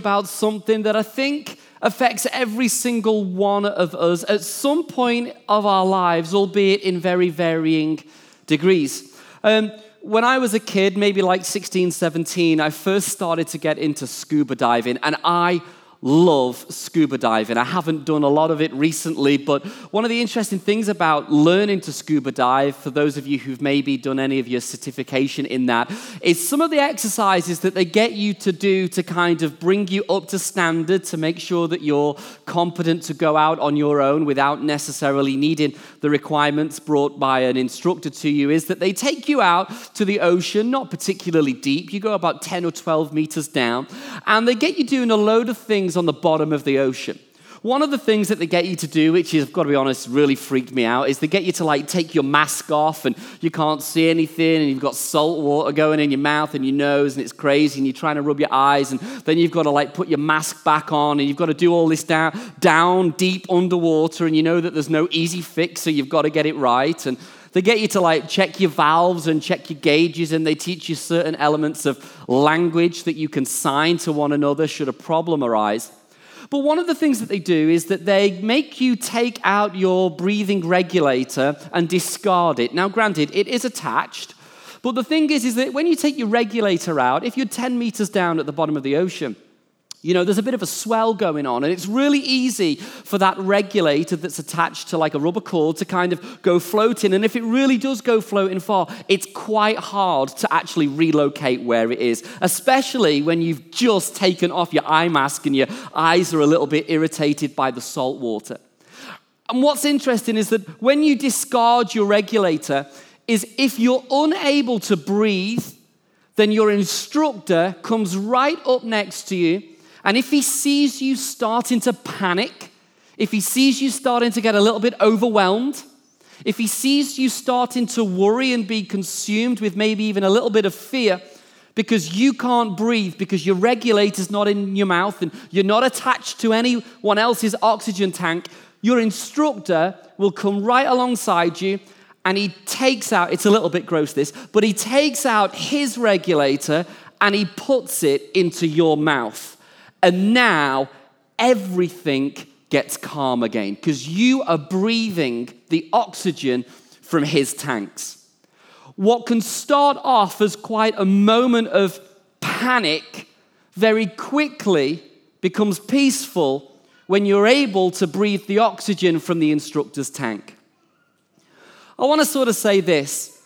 about something that I think affects every single one of us at some point of our lives, albeit in very varying degrees. Um, when I was a kid, maybe like 16, 17, I first started to get into scuba diving, and I love scuba diving. I haven't done a lot of it recently, but one of the interesting things about learning to scuba dive, for those of you who've maybe done any of your certification in that, is some of the exercises that they get you to do to kind of bring you up to standard to make sure that you're competent to go out on your own without necessarily needing the requirements brought by an instructor to you is that they take you out to the ocean, not particularly deep. You go about 10 or 12 meters down, and they get you doing a load of things things on the bottom of the ocean. One of the things that they get you to do, which is, I've got to be honest, really freaked me out, is they get you to like take your mask off and you can't see anything and you've got salt water going in your mouth and your nose and it's crazy and you're trying to rub your eyes and then you've got to like put your mask back on and you've got to do all this down, down deep underwater and you know that there's no easy fix, so you've got to get it right. And they get you to like check your valves and check your gauges, and they teach you certain elements of language that you can sign to one another should a problem arise. But one of the things that they do is that they make you take out your breathing regulator and discard it. Now, granted, it is attached, but the thing is, is that when you take your regulator out, if you're 10 meters down at the bottom of the ocean, you know, there's a bit of a swell going on, and it's really easy for that regulator that's attached to like a rubber cord to kind of go floating. And if it really does go floating far, it's quite hard to actually relocate where it is, especially when you've just taken off your eye mask and your eyes are a little bit irritated by the salt water. And what's interesting is that when you discard your regulator, is if you're unable to breathe, then your instructor comes right up next to you and if he sees you starting to panic, if he sees you starting to get a little bit overwhelmed, if he sees you starting to worry and be consumed with maybe even a little bit of fear because you can't breathe, because your regulator's not in your mouth and you're not attached to anyone else's oxygen tank, your instructor will come right alongside you and he takes out, it's a little bit gross this, but he takes out his regulator and he puts it into your mouth. And now everything gets calm again because you are breathing the oxygen from his tanks. What can start off as quite a moment of panic very quickly becomes peaceful when you're able to breathe the oxygen from the instructor's tank. I want to sort of say this.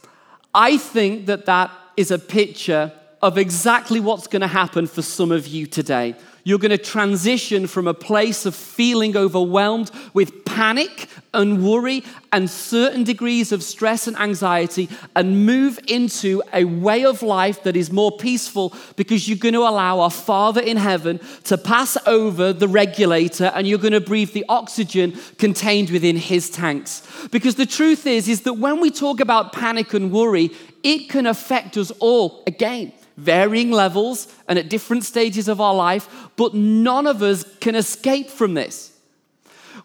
I think that that is a picture of exactly what's going to happen for some of you today. You're going to transition from a place of feeling overwhelmed with panic and worry and certain degrees of stress and anxiety and move into a way of life that is more peaceful because you're going to allow our Father in heaven to pass over the regulator and you're going to breathe the oxygen contained within his tanks. Because the truth is is that when we talk about panic and worry, it can affect us all again varying levels and at different stages of our life, but none of us can escape from this.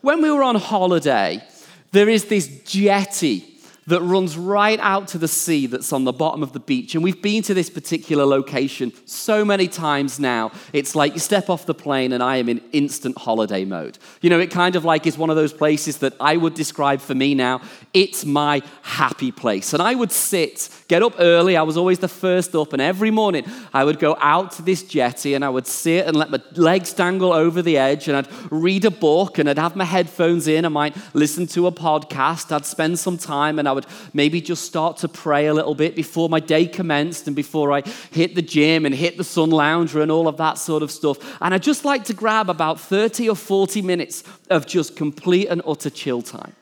When we were on holiday, there is this jetty that runs right out to the sea that's on the bottom of the beach. And we've been to this particular location so many times now. It's like you step off the plane and I am in instant holiday mode. You know, it kind of like is one of those places that I would describe for me now. It's my happy place. And I would sit, get up early. I was always the first up. And every morning I would go out to this jetty and I would sit and let my legs dangle over the edge and I'd read a book and I'd have my headphones in. I might listen to a podcast. I'd spend some time and I would would maybe just start to pray a little bit before my day commenced and before I hit the gym and hit the sun lounger and all of that sort of stuff. And I just like to grab about 30 or 40 minutes of just complete and utter chill time.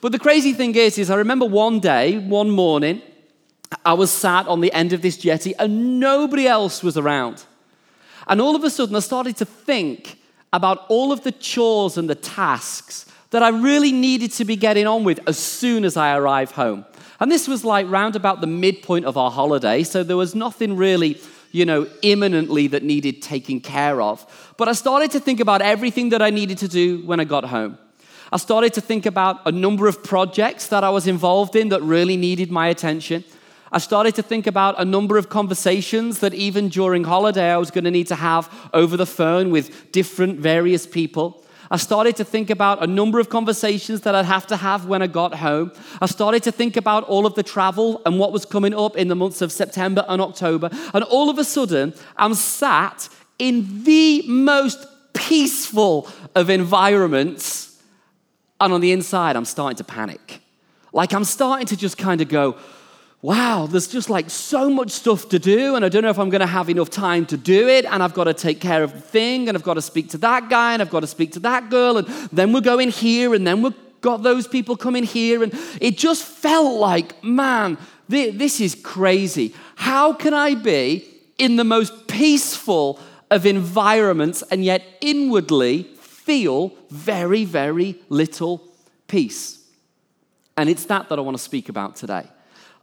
But the crazy thing is, is I remember one day, one morning, I was sat on the end of this jetty and nobody else was around. And all of a sudden, I started to think about all of the chores and the tasks that I really needed to be getting on with as soon as I arrived home. And this was like round about the midpoint of our holiday, so there was nothing really, you know, imminently that needed taking care of. But I started to think about everything that I needed to do when I got home. I started to think about a number of projects that I was involved in that really needed my attention. I started to think about a number of conversations that even during holiday I was going to need to have over the phone with different various people. I started to think about a number of conversations that I'd have to have when I got home. I started to think about all of the travel and what was coming up in the months of September and October. And all of a sudden, I'm sat in the most peaceful of environments. And on the inside, I'm starting to panic. Like I'm starting to just kind of go, wow, there's just like so much stuff to do, and I don't know if I'm going to have enough time to do it, and I've got to take care of the thing, and I've got to speak to that guy, and I've got to speak to that girl, and then we're going here, and then we've got those people coming here, and it just felt like, man, this is crazy. How can I be in the most peaceful of environments and yet inwardly feel very, very little peace? And it's that that I want to speak about today.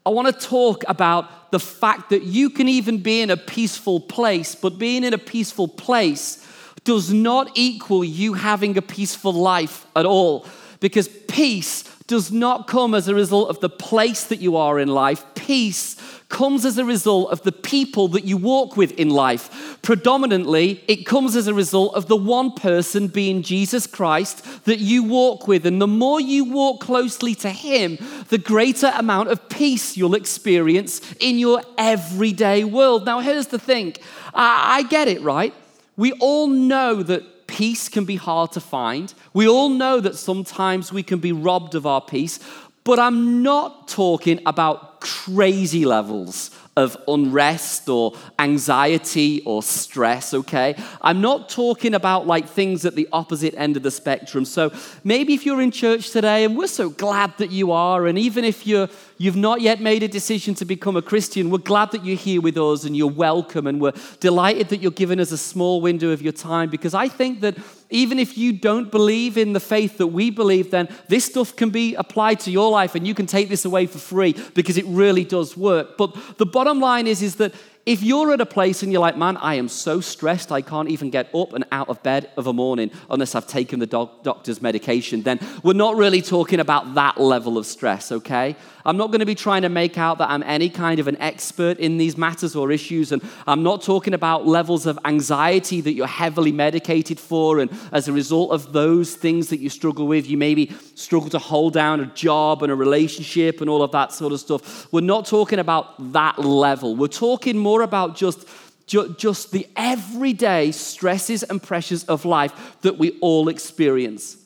I want to talk about the fact that you can even be in a peaceful place, but being in a peaceful place does not equal you having a peaceful life at all. Because peace does not come as a result of the place that you are in life. Peace comes as a result of the people that you walk with in life. Predominantly, it comes as a result of the one person being Jesus Christ that you walk with. And the more you walk closely to Him, the greater amount of peace you'll experience in your everyday world. Now, here's the thing I, I get it, right? We all know that peace can be hard to find. We all know that sometimes we can be robbed of our peace. But I'm not talking about crazy levels of unrest or anxiety or stress, okay? I'm not talking about like things at the opposite end of the spectrum. So maybe if you're in church today, and we're so glad that you are, and even if you're, you've not yet made a decision to become a Christian, we're glad that you're here with us and you're welcome, and we're delighted that you're giving us a small window of your time because I think that even if you don't believe in the faith that we believe, then this stuff can be applied to your life and you can take this away for free because it really does work. But the bottom line is, is that if you're at a place and you're like, man, I am so stressed, I can't even get up and out of bed of a morning unless I've taken the doc- doctor's medication, then we're not really talking about that level of stress, okay? I'm not going to be trying to make out that I'm any kind of an expert in these matters or issues, and I'm not talking about levels of anxiety that you're heavily medicated for, and as a result of those things that you struggle with, you maybe struggle to hold down a job and a relationship and all of that sort of stuff. We're not talking about that level. We're talking more about just, just the everyday stresses and pressures of life that we all experience.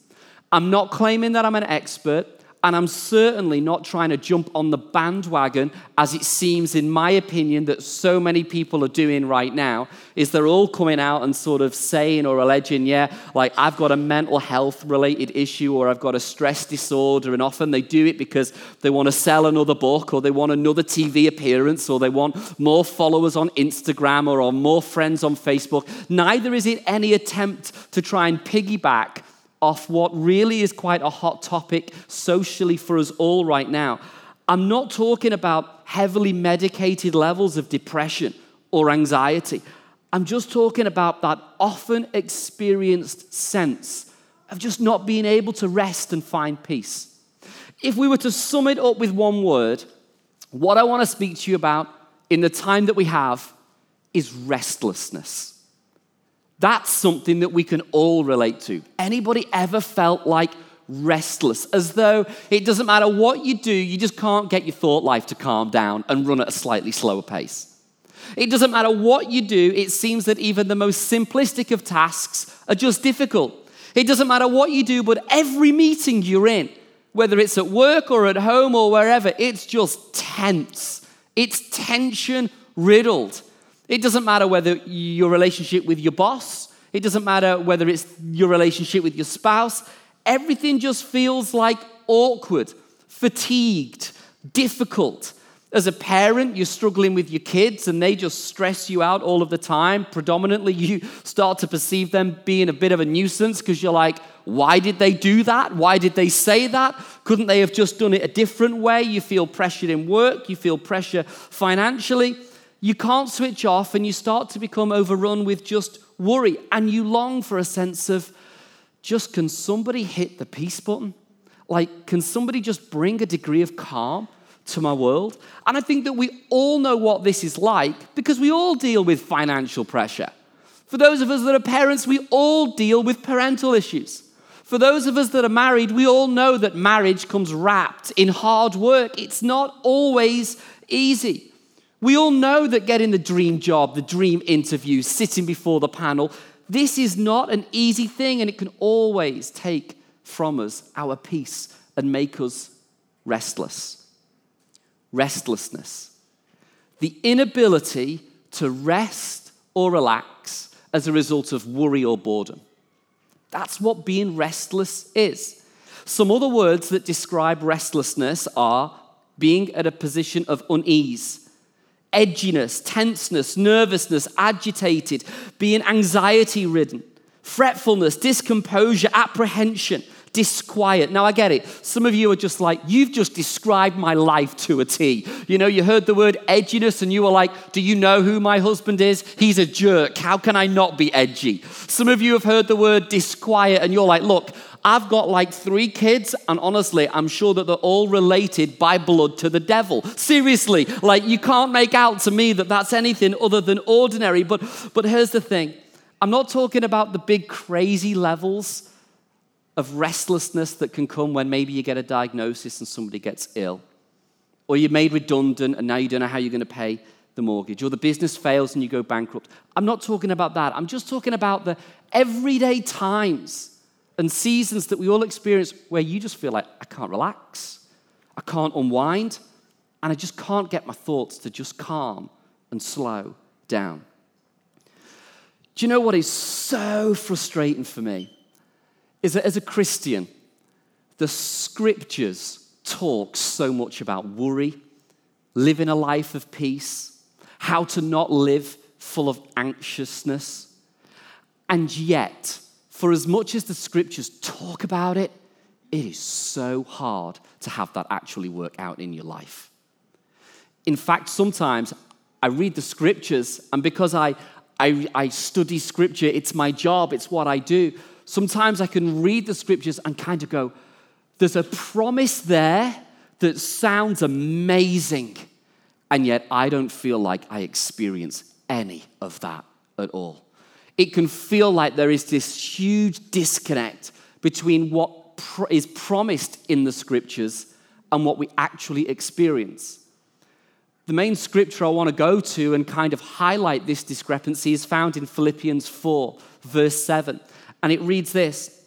I'm not claiming that I'm an expert. And I'm certainly not trying to jump on the bandwagon, as it seems, in my opinion, that so many people are doing right now, is they're all coming out and sort of saying or alleging, yeah, like I've got a mental health related issue or I've got a stress disorder. And often they do it because they want to sell another book or they want another TV appearance or they want more followers on Instagram or, or more friends on Facebook. Neither is it any attempt to try and piggyback off what really is quite a hot topic socially for us all right now. I'm not talking about heavily medicated levels of depression or anxiety. I'm just talking about that often experienced sense of just not being able to rest and find peace. If we were to sum it up with one word, what I want to speak to you about in the time that we have is restlessness. That's something that we can all relate to. Anybody ever felt like restless, as though it doesn't matter what you do, you just can't get your thought life to calm down and run at a slightly slower pace? It doesn't matter what you do, it seems that even the most simplistic of tasks are just difficult. It doesn't matter what you do, but every meeting you're in, whether it's at work or at home or wherever, it's just tense. It's tension riddled. It doesn't matter whether your relationship with your boss, it doesn't matter whether it's your relationship with your spouse, everything just feels like awkward, fatigued, difficult. As a parent, you're struggling with your kids and they just stress you out all of the time. Predominantly, you start to perceive them being a bit of a nuisance because you're like, why did they do that? Why did they say that? Couldn't they have just done it a different way? You feel pressured in work, you feel pressure financially you can't switch off and you start to become overrun with just worry and you long for a sense of just can somebody hit the peace button? Like, can somebody just bring a degree of calm to my world. And I think that we all know what this is like because we all deal with financial pressure. For those of us that are parents, we all deal with parental issues. For those of us that are married, we all know that marriage comes wrapped in hard work. It's not always easy. We all know that getting the dream job, the dream interview, sitting before the panel, this is not an easy thing and it can always take from us our peace and make us restless. Restlessness. The inability to rest or relax as a result of worry or boredom. That's what being restless is. Some other words that describe restlessness are being at a position of unease, edginess, tenseness, nervousness, agitated, being anxiety ridden, fretfulness, discomposure, apprehension, disquiet. Now, I get it. Some of you are just like, you've just described my life to a T. You know, you heard the word edginess and you were like, do you know who my husband is? He's a jerk. How can I not be edgy? Some of you have heard the word disquiet and you're like, look, I've got like three kids, and honestly, I'm sure that they're all related by blood to the devil. Seriously, like you can't make out to me that that's anything other than ordinary. But, but here's the thing I'm not talking about the big crazy levels of restlessness that can come when maybe you get a diagnosis and somebody gets ill, or you're made redundant and now you don't know how you're going to pay the mortgage, or the business fails and you go bankrupt. I'm not talking about that. I'm just talking about the everyday times and seasons that we all experience where you just feel like, I can't relax, I can't unwind, and I just can't get my thoughts to just calm and slow down. Do you know what is so frustrating for me? is that as a Christian, the scriptures talk so much about worry, living a life of peace, how to not live full of anxiousness. And yet, for as much as the scriptures talk about it, it is so hard to have that actually work out in your life. In fact, sometimes I read the scriptures, and because I, I, I study scripture, it's my job, it's what I do sometimes I can read the scriptures and kind of go, there's a promise there that sounds amazing, and yet I don't feel like I experience any of that at all. It can feel like there is this huge disconnect between what is promised in the scriptures and what we actually experience. The main scripture I want to go to and kind of highlight this discrepancy is found in Philippians 4, verse 7. And it reads this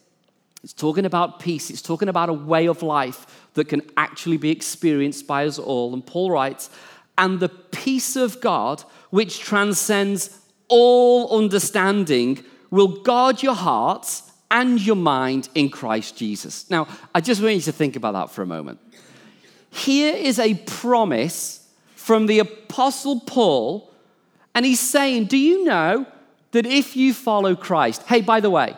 it's talking about peace, it's talking about a way of life that can actually be experienced by us all. And Paul writes, and the peace of God, which transcends all understanding, will guard your hearts and your mind in Christ Jesus. Now, I just want you to think about that for a moment. Here is a promise from the Apostle Paul, and he's saying, Do you know that if you follow Christ, hey, by the way,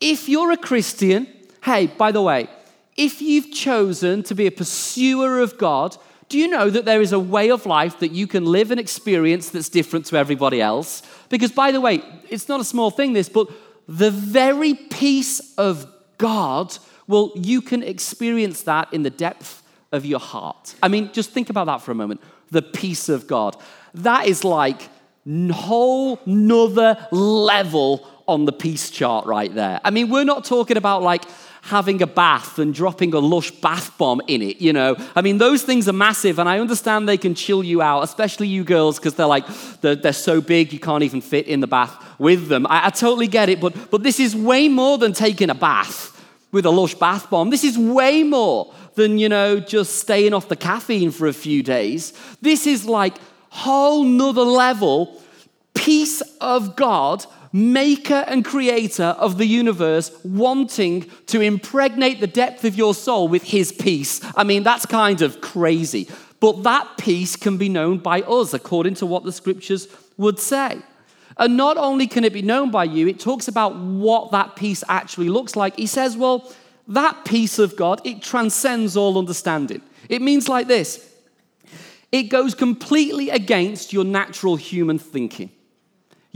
if you're a Christian, hey, by the way, if you've chosen to be a pursuer of God, do you know that there is a way of life that you can live and experience that's different to everybody else? Because, by the way, it's not a small thing, this, but the very peace of God, well, you can experience that in the depth of your heart. I mean, just think about that for a moment. The peace of God. That is like whole nother level on the peace chart right there. I mean, we're not talking about like having a bath and dropping a lush bath bomb in it, you know. I mean, those things are massive, and I understand they can chill you out, especially you girls, because they're like, they're, they're, so big you can't even fit in the bath with them. I, I totally get it, but, but this is way more than taking a bath with a lush bath bomb. This is way more than, you know, just staying off the caffeine for a few days. This is like whole nother level peace of God, maker and creator of the universe, wanting to impregnate the depth of your soul with his peace. I mean, that's kind of crazy. But that peace can be known by us, according to what the scriptures would say. And not only can it be known by you, it talks about what that peace actually looks like. He says, well, that peace of God, it transcends all understanding. It means like this it goes completely against your natural human thinking.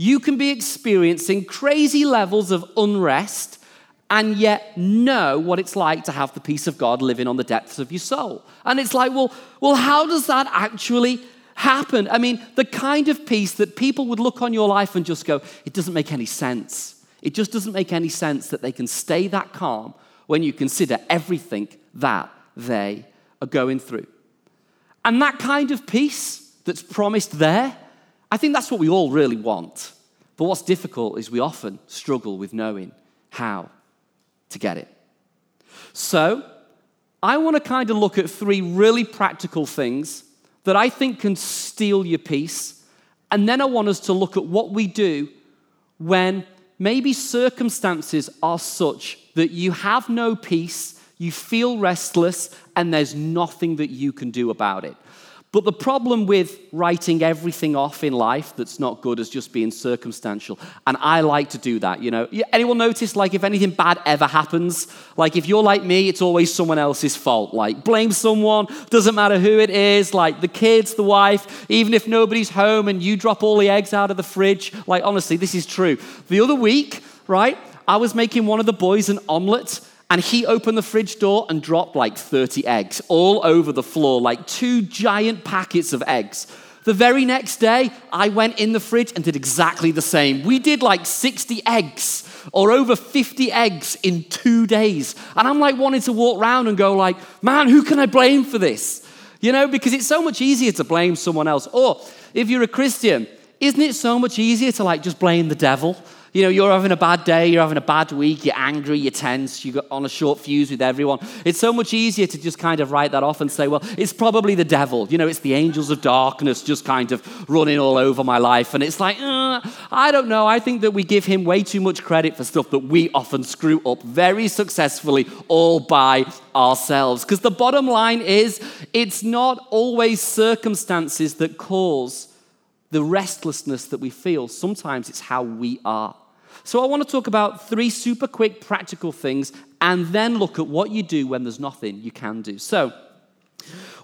You can be experiencing crazy levels of unrest and yet know what it's like to have the peace of God living on the depths of your soul. And it's like, well, well, how does that actually happen? I mean, the kind of peace that people would look on your life and just go, it doesn't make any sense. It just doesn't make any sense that they can stay that calm when you consider everything that they are going through. And that kind of peace that's promised there, I think that's what we all really want. But what's difficult is we often struggle with knowing how to get it. So, I want to kind of look at three really practical things that I think can steal your peace. And then I want us to look at what we do when maybe circumstances are such that you have no peace, you feel restless, and there's nothing that you can do about it. But the problem with writing everything off in life that's not good as just being circumstantial, and I like to do that, you know. Anyone notice, like, if anything bad ever happens, like, if you're like me, it's always someone else's fault. Like, blame someone, doesn't matter who it is, like the kids, the wife, even if nobody's home and you drop all the eggs out of the fridge. Like, honestly, this is true. The other week, right, I was making one of the boys an omelet and he opened the fridge door and dropped like 30 eggs all over the floor, like two giant packets of eggs. The very next day, I went in the fridge and did exactly the same. We did like 60 eggs or over 50 eggs in two days. And I'm like wanting to walk around and go like, man, who can I blame for this? You know, because it's so much easier to blame someone else. Or if you're a Christian, isn't it so much easier to like just blame the devil? You know, you're having a bad day, you're having a bad week, you're angry, you're tense, you're on a short fuse with everyone. It's so much easier to just kind of write that off and say, well, it's probably the devil. You know, it's the angels of darkness just kind of running all over my life. And it's like, uh, I don't know. I think that we give him way too much credit for stuff that we often screw up very successfully all by ourselves. Because the bottom line is, it's not always circumstances that cause the restlessness that we feel. Sometimes it's how we are. So I want to talk about three super quick practical things and then look at what you do when there's nothing you can do. So,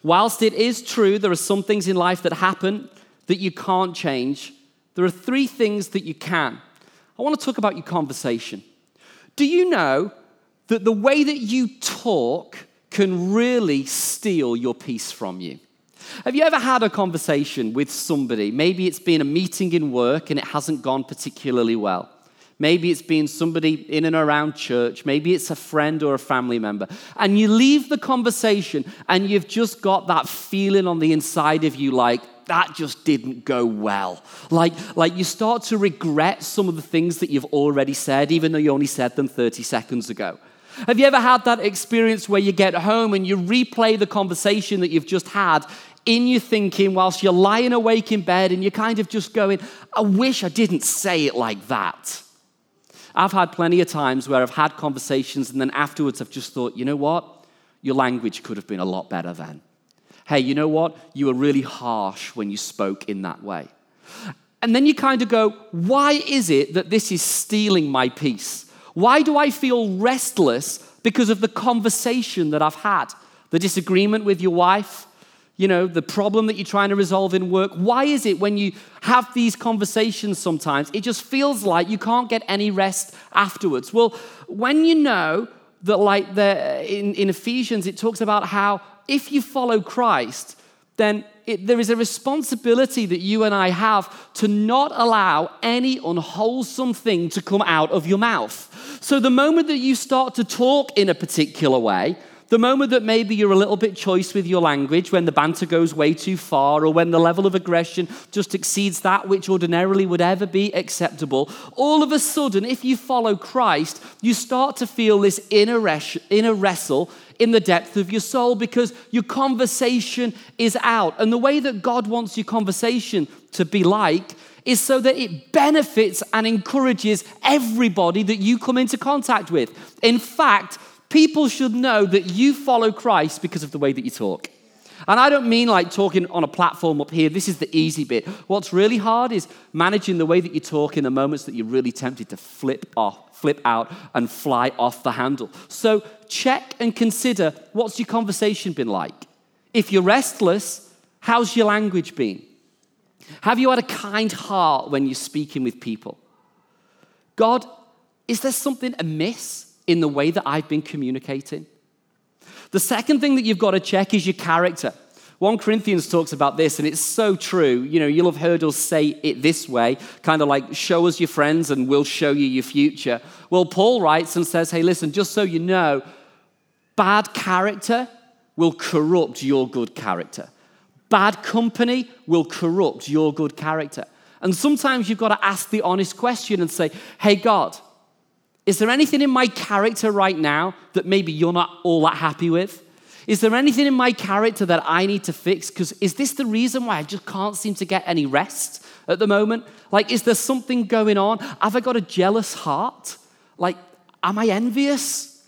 whilst it is true there are some things in life that happen that you can't change, there are three things that you can. I want to talk about your conversation. Do you know that the way that you talk can really steal your peace from you? Have you ever had a conversation with somebody? Maybe it's been a meeting in work and it hasn't gone particularly well. Maybe it's been somebody in and around church. Maybe it's a friend or a family member. And you leave the conversation and you've just got that feeling on the inside of you like, that just didn't go well. Like, like you start to regret some of the things that you've already said, even though you only said them 30 seconds ago. Have you ever had that experience where you get home and you replay the conversation that you've just had in your thinking whilst you're lying awake in bed and you're kind of just going, I wish I didn't say it like that? I've had plenty of times where I've had conversations and then afterwards I've just thought, you know what? Your language could have been a lot better then. Hey, you know what? You were really harsh when you spoke in that way. And then you kind of go, why is it that this is stealing my peace? Why do I feel restless because of the conversation that I've had? The disagreement with your wife, you know, the problem that you're trying to resolve in work. Why is it when you have these conversations sometimes, it just feels like you can't get any rest afterwards? Well, when you know that, like the, in, in Ephesians, it talks about how if you follow Christ, then it, there is a responsibility that you and I have to not allow any unwholesome thing to come out of your mouth. So the moment that you start to talk in a particular way, the moment that maybe you're a little bit choice with your language, when the banter goes way too far, or when the level of aggression just exceeds that which ordinarily would ever be acceptable, all of a sudden, if you follow Christ, you start to feel this inner, res- inner wrestle in the depth of your soul because your conversation is out. And the way that God wants your conversation to be like is so that it benefits and encourages everybody that you come into contact with. In fact, people should know that you follow Christ because of the way that you talk. And I don't mean like talking on a platform up here. This is the easy bit. What's really hard is managing the way that you talk in the moments that you're really tempted to flip off, flip out, and fly off the handle. So check and consider what's your conversation been like? If you're restless, how's your language been? Have you had a kind heart when you're speaking with people? God, is there something amiss? In the way that I've been communicating? The second thing that you've got to check is your character. 1 Corinthians talks about this, and it's so true. You know, you'll have heard us say it this way, kind of like, show us your friends and we'll show you your future. Well, Paul writes and says, hey, listen, just so you know, bad character will corrupt your good character. Bad company will corrupt your good character. And sometimes you've got to ask the honest question and say, hey, God, is there anything in my character right now that maybe you're not all that happy with? Is there anything in my character that I need to fix? Because is this the reason why I just can't seem to get any rest at the moment? Like, is there something going on? Have I got a jealous heart? Like, am I envious?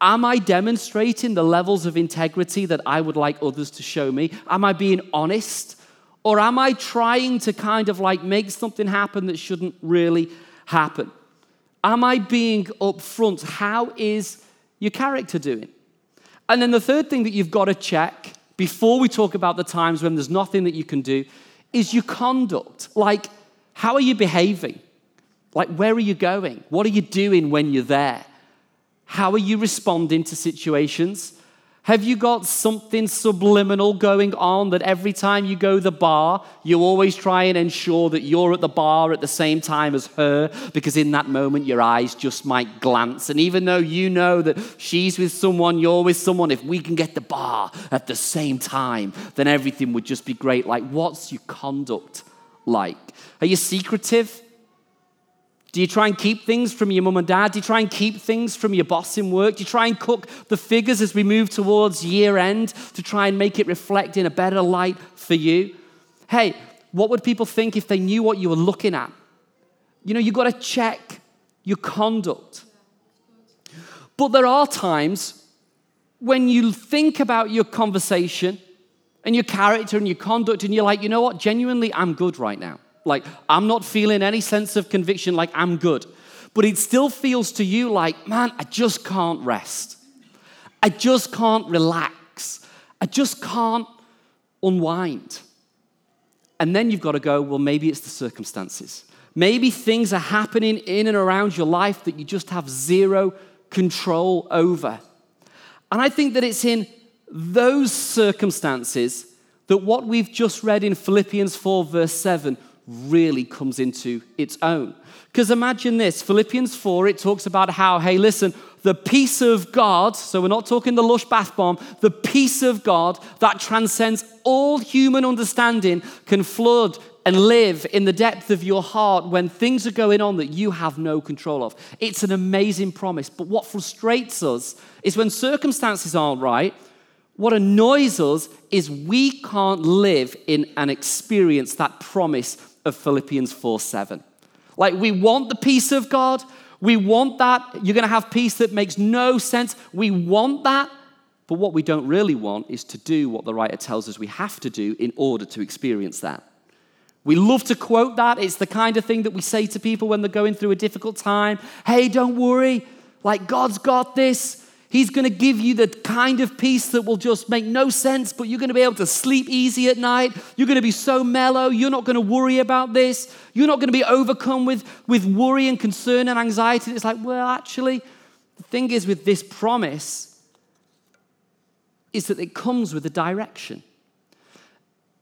Am I demonstrating the levels of integrity that I would like others to show me? Am I being honest? Or am I trying to kind of like make something happen that shouldn't really happen? Am I being upfront? How is your character doing? And then the third thing that you've got to check before we talk about the times when there's nothing that you can do is your conduct. Like, how are you behaving? Like, where are you going? What are you doing when you're there? How are you responding to situations? Have you got something subliminal going on that every time you go the bar, you always try and ensure that you're at the bar at the same time as her because in that moment your eyes just might glance. And even though you know that she's with someone, you're with someone, if we can get the bar at the same time, then everything would just be great. Like, what's your conduct like? Are you secretive? Do you try and keep things from your mum and dad? Do you try and keep things from your boss in work? Do you try and cook the figures as we move towards year end to try and make it reflect in a better light for you? Hey, what would people think if they knew what you were looking at? You know, you've got to check your conduct. But there are times when you think about your conversation and your character and your conduct, and you're like, you know what, genuinely, I'm good right now. Like, I'm not feeling any sense of conviction, like, I'm good. But it still feels to you like, man, I just can't rest. I just can't relax. I just can't unwind. And then you've got to go, well, maybe it's the circumstances. Maybe things are happening in and around your life that you just have zero control over. And I think that it's in those circumstances that what we've just read in Philippians 4, verse 7, really comes into its own. Because imagine this Philippians 4, it talks about how, hey, listen, the peace of God, so we're not talking the lush bath bomb, the peace of God that transcends all human understanding can flood and live in the depth of your heart when things are going on that you have no control of. It's an amazing promise. But what frustrates us is when circumstances aren't right, what annoys us is we can't live in and experience that promise of Philippians 4 7. Like, we want the peace of God. We want that. You're going to have peace that makes no sense. We want that. But what we don't really want is to do what the writer tells us we have to do in order to experience that. We love to quote that. It's the kind of thing that we say to people when they're going through a difficult time. Hey, don't worry. Like, God's got this. He's going to give you the kind of peace that will just make no sense, but you're going to be able to sleep easy at night. You're going to be so mellow. You're not going to worry about this. You're not going to be overcome with, with worry and concern and anxiety. It's like, well, actually, the thing is with this promise is that it comes with a direction.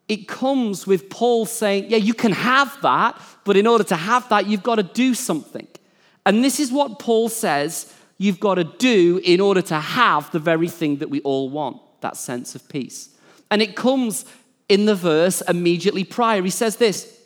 It comes with Paul saying, yeah, you can have that, but in order to have that, you've got to do something. And this is what Paul says you've got to do in order to have the very thing that we all want that sense of peace. And it comes in the verse immediately prior. He says this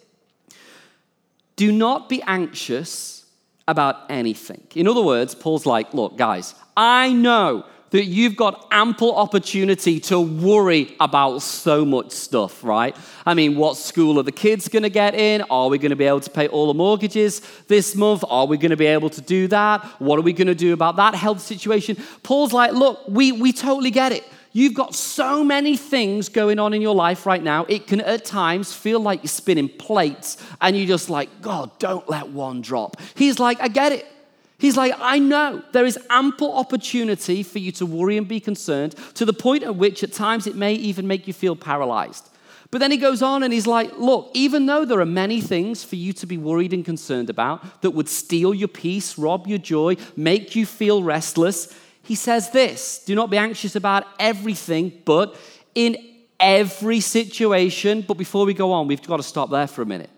Do not be anxious about anything. In other words, Paul's like, Look, guys, I know that you've got ample opportunity to worry about so much stuff, right? I mean, what school are the kids going to get in? Are we going to be able to pay all the mortgages this month? Are we going to be able to do that? What are we going to do about that health situation? Paul's like, look, we, we totally get it. You've got so many things going on in your life right now, it can at times feel like you're spinning plates and you're just like, God, don't let one drop. He's like, I get it. He's like, I know there is ample opportunity for you to worry and be concerned to the point at which at times it may even make you feel paralyzed. But then he goes on and he's like, Look, even though there are many things for you to be worried and concerned about that would steal your peace, rob your joy, make you feel restless, he says this do not be anxious about everything, but in every situation. But before we go on, we've got to stop there for a minute.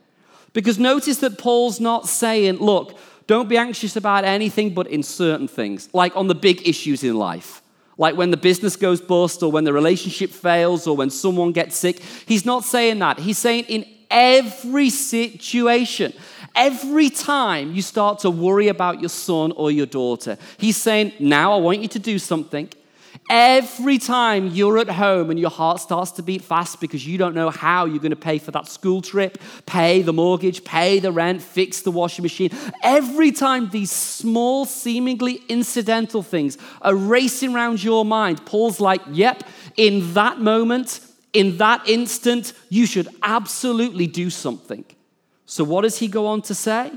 Because notice that Paul's not saying, Look, don't be anxious about anything but in certain things, like on the big issues in life like when the business goes bust or when the relationship fails or when someone gets sick. He's not saying that. He's saying in every situation, every time you start to worry about your son or your daughter, he's saying, Now I want you to do something. Every time you're at home and your heart starts to beat fast because you don't know how you're going to pay for that school trip, pay the mortgage, pay the rent, fix the washing machine, every time these small, seemingly incidental things are racing around your mind, Paul's like, yep, in that moment, in that instant, you should absolutely do something. So, what does he go on to say?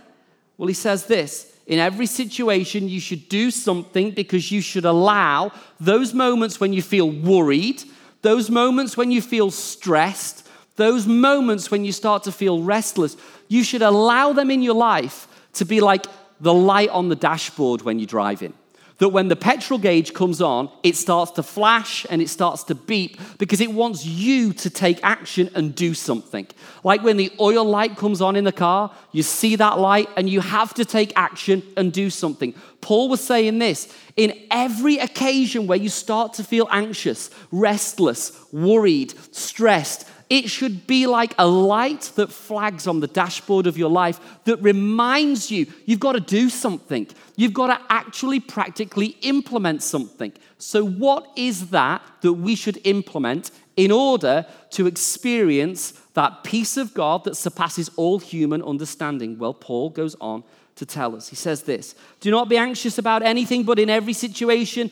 Well, he says this in every situation, you should do something because you should allow those moments when you feel worried, those moments when you feel stressed, those moments when you start to feel restless, you should allow them in your life to be like the light on the dashboard when you're driving that when the petrol gauge comes on, it starts to flash and it starts to beep because it wants you to take action and do something. Like when the oil light comes on in the car, you see that light and you have to take action and do something. Paul was saying this in every occasion where you start to feel anxious, restless, worried, stressed, it should be like a light that flags on the dashboard of your life that reminds you you've got to do something. You've got to actually practically implement something. So, what is that that we should implement in order to experience that peace of God that surpasses all human understanding? Well, Paul goes on to tell us. He says this Do not be anxious about anything, but in every situation,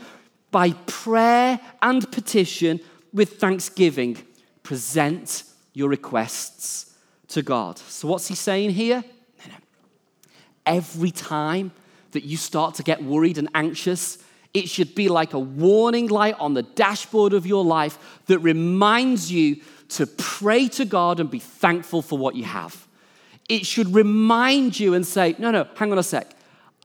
by prayer and petition with thanksgiving present your requests to God. So, what's he saying here? Every time that you start to get worried and anxious, it should be like a warning light on the dashboard of your life that reminds you to pray to God and be thankful for what you have. It should remind you and say, no, no, hang on a sec.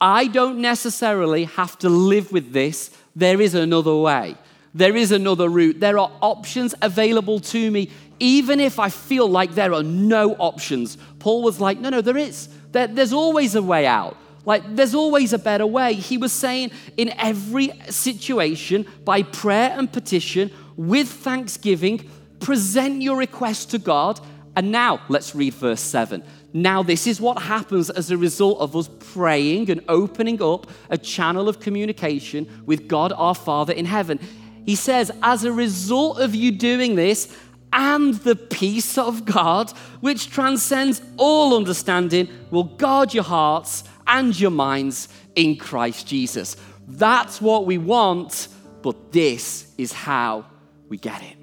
I don't necessarily have to live with this. There is another way. There is another route. There are options available to me, even if I feel like there are no options. Paul was like, no, no, there is. There, there's always a way out. Like, there's always a better way. He was saying, in every situation, by prayer and petition, with thanksgiving, present your request to God. And now, let's read verse 7. Now, this is what happens as a result of us praying and opening up a channel of communication with God our Father in heaven. He says, as a result of you doing this, and the peace of God, which transcends all understanding, will guard your hearts and your minds in Christ Jesus. That's what we want, but this is how we get it.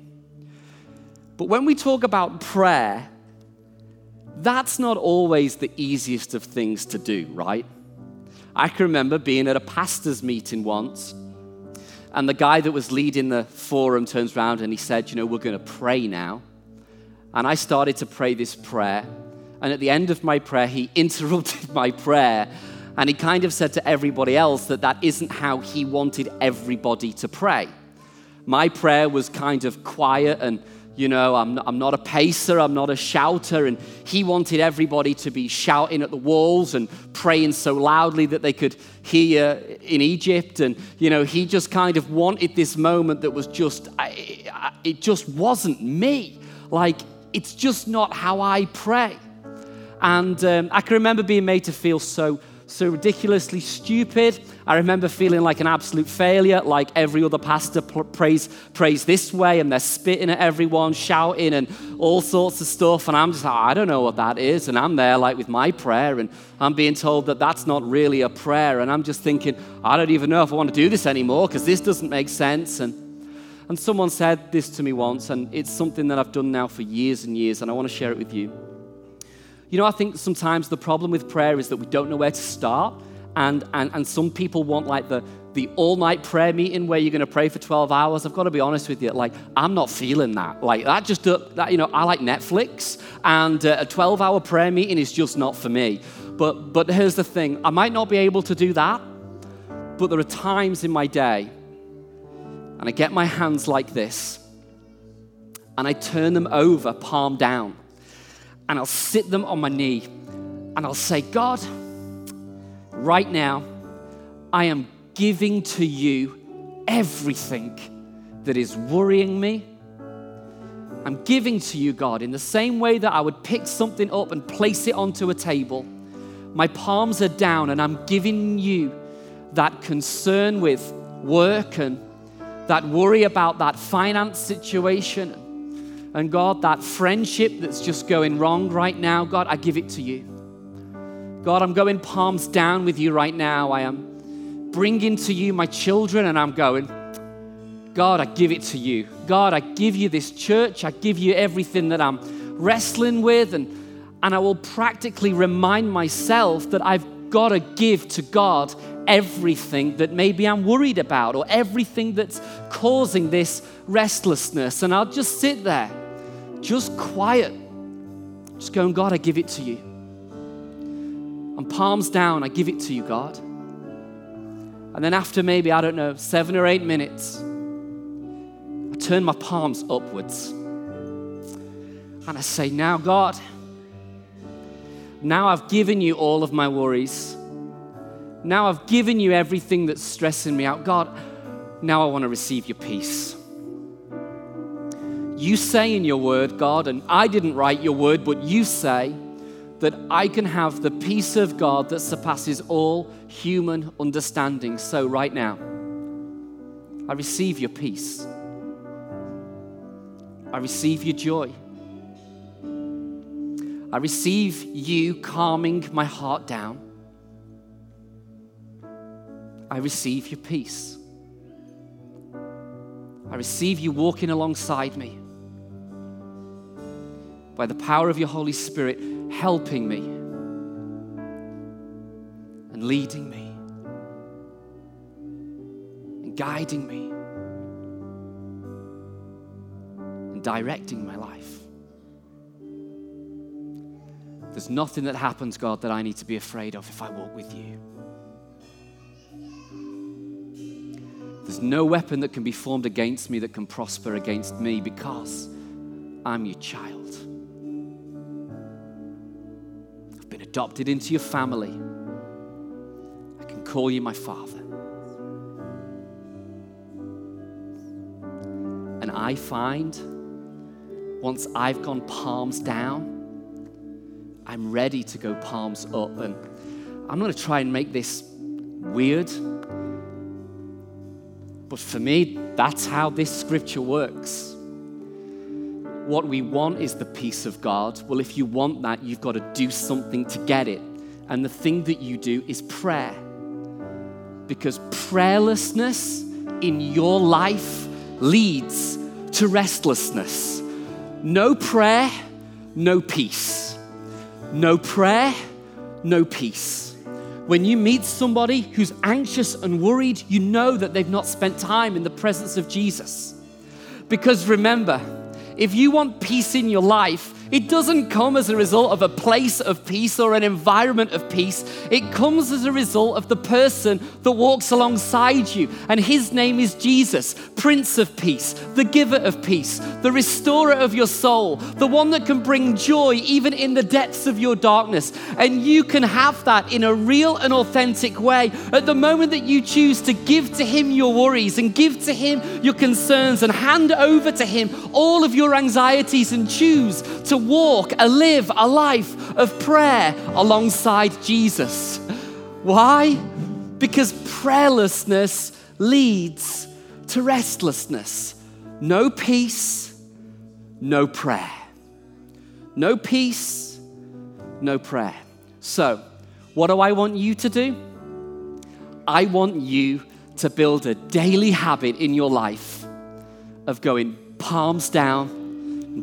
But when we talk about prayer, that's not always the easiest of things to do, right? I can remember being at a pastor's meeting once and the guy that was leading the forum turns around and he said, You know, we're going to pray now. And I started to pray this prayer. And at the end of my prayer, he interrupted my prayer and he kind of said to everybody else that that isn't how he wanted everybody to pray. My prayer was kind of quiet and you know, I'm not, I'm not a pacer, I'm not a shouter. And he wanted everybody to be shouting at the walls and praying so loudly that they could hear in Egypt. And, you know, he just kind of wanted this moment that was just, it just wasn't me. Like, it's just not how I pray. And um, I can remember being made to feel so so ridiculously stupid. I remember feeling like an absolute failure, like every other pastor prays, prays this way, and they're spitting at everyone, shouting, and all sorts of stuff. And I'm just like, ah, I don't know what that is. And I'm there, like, with my prayer, and I'm being told that that's not really a prayer. And I'm just thinking, I don't even know if I want to do this anymore because this doesn't make sense. And and someone said this to me once, and it's something that I've done now for years and years, and I want to share it with you. You know, I think sometimes the problem with prayer is that we don't know where to start. And, and, and some people want like the, the all night prayer meeting where you're going to pray for 12 hours, I've got to be honest with you. Like, I'm not feeling that. Like, that just, that, you know, I like Netflix, and uh, a 12 hour prayer meeting is just not for me. But, but here's the thing I might not be able to do that, but there are times in my day, and I get my hands like this, and I turn them over, palm down, and I'll sit them on my knee, and I'll say, God, right now, I am giving to you everything that is worrying me. I'm giving to you, God, in the same way that I would pick something up and place it onto a table. My palms are down, and I'm giving you that concern with work and that worry about that finance situation. And God, that friendship that's just going wrong right now, God, I give it to you. God, I'm going palms down with you right now. I am bringing to you my children, and I'm going, God, I give it to you. God, I give you this church. I give you everything that I'm wrestling with. And, and I will practically remind myself that I've got to give to God everything that maybe I'm worried about or everything that's causing this restlessness. And I'll just sit there, just quiet, just going, God, I give it to you. And palms down, I give it to you, God. And then after maybe, I don't know, seven or eight minutes, I turn my palms upwards. And I say, Now, God, now I've given you all of my worries. Now I've given you everything that's stressing me out. God, now I want to receive your peace. You say in your word, God, and I didn't write your word, but you say, that I can have the peace of God that surpasses all human understanding. So, right now, I receive your peace. I receive your joy. I receive you calming my heart down. I receive your peace. I receive you walking alongside me by the power of your Holy Spirit helping me and leading me and guiding me and directing my life. There's nothing that happens, God, that I need to be afraid of if I walk with you. There's no weapon that can be formed against me that can prosper against me because I'm your child. Adopted into your family. I can call you my father. And I find once I've gone palms down, I'm ready to go palms up. And I'm going to try and make this weird. But for me, that's how this scripture works what we want is the peace of God. Well, if you want that, you've got to do something to get it. And the thing that you do is prayer. Because prayerlessness in your life leads to restlessness. No prayer, no peace. No prayer, no peace. When you meet somebody who's anxious and worried, you know that they've not spent time in the presence of Jesus. Because remember, if you want peace in your life, it doesn't come as a result of a place of peace or an environment of peace. It comes as a result of the person that walks alongside you. And his name is Jesus, Prince of Peace, the giver of peace, the restorer of your soul, the one that can bring joy even in the depths of your darkness. And you can have that in a real and authentic way at the moment that you choose to give to him your worries and give to him your concerns and hand over to him all of your anxieties and choose to walk, a live a life of prayer alongside Jesus. Why? Because prayerlessness leads to restlessness. No peace, no prayer. No peace, no prayer. So, what do I want you to do? I want you to build a daily habit in your life of going palms down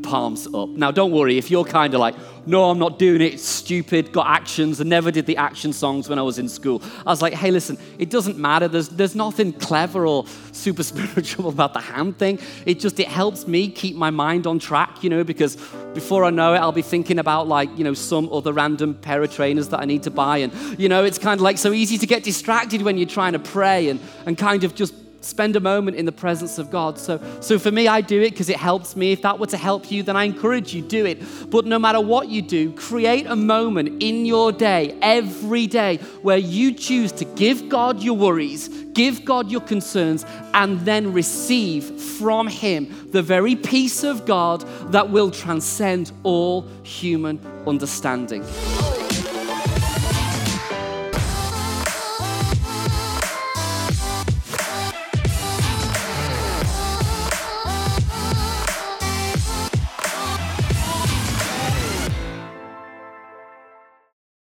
palms up. Now, don't worry if you're kind of like, no, I'm not doing it, stupid, got actions, and never did the action songs when I was in school. I was like, hey, listen, it doesn't matter. There's, there's nothing clever or super spiritual about the hand thing. It just, it helps me keep my mind on track, you know, because before I know it, I'll be thinking about like, you know, some other random pair of trainers that I need to buy. And, you know, it's kind of like so easy to get distracted when you're trying to pray and, and kind of just spend a moment in the presence of God. So, so for me, I do it because it helps me. If that were to help you, then I encourage you, do it. But no matter what you do, create a moment in your day, every day, where you choose to give God your worries, give God your concerns, and then receive from Him the very peace of God that will transcend all human understanding.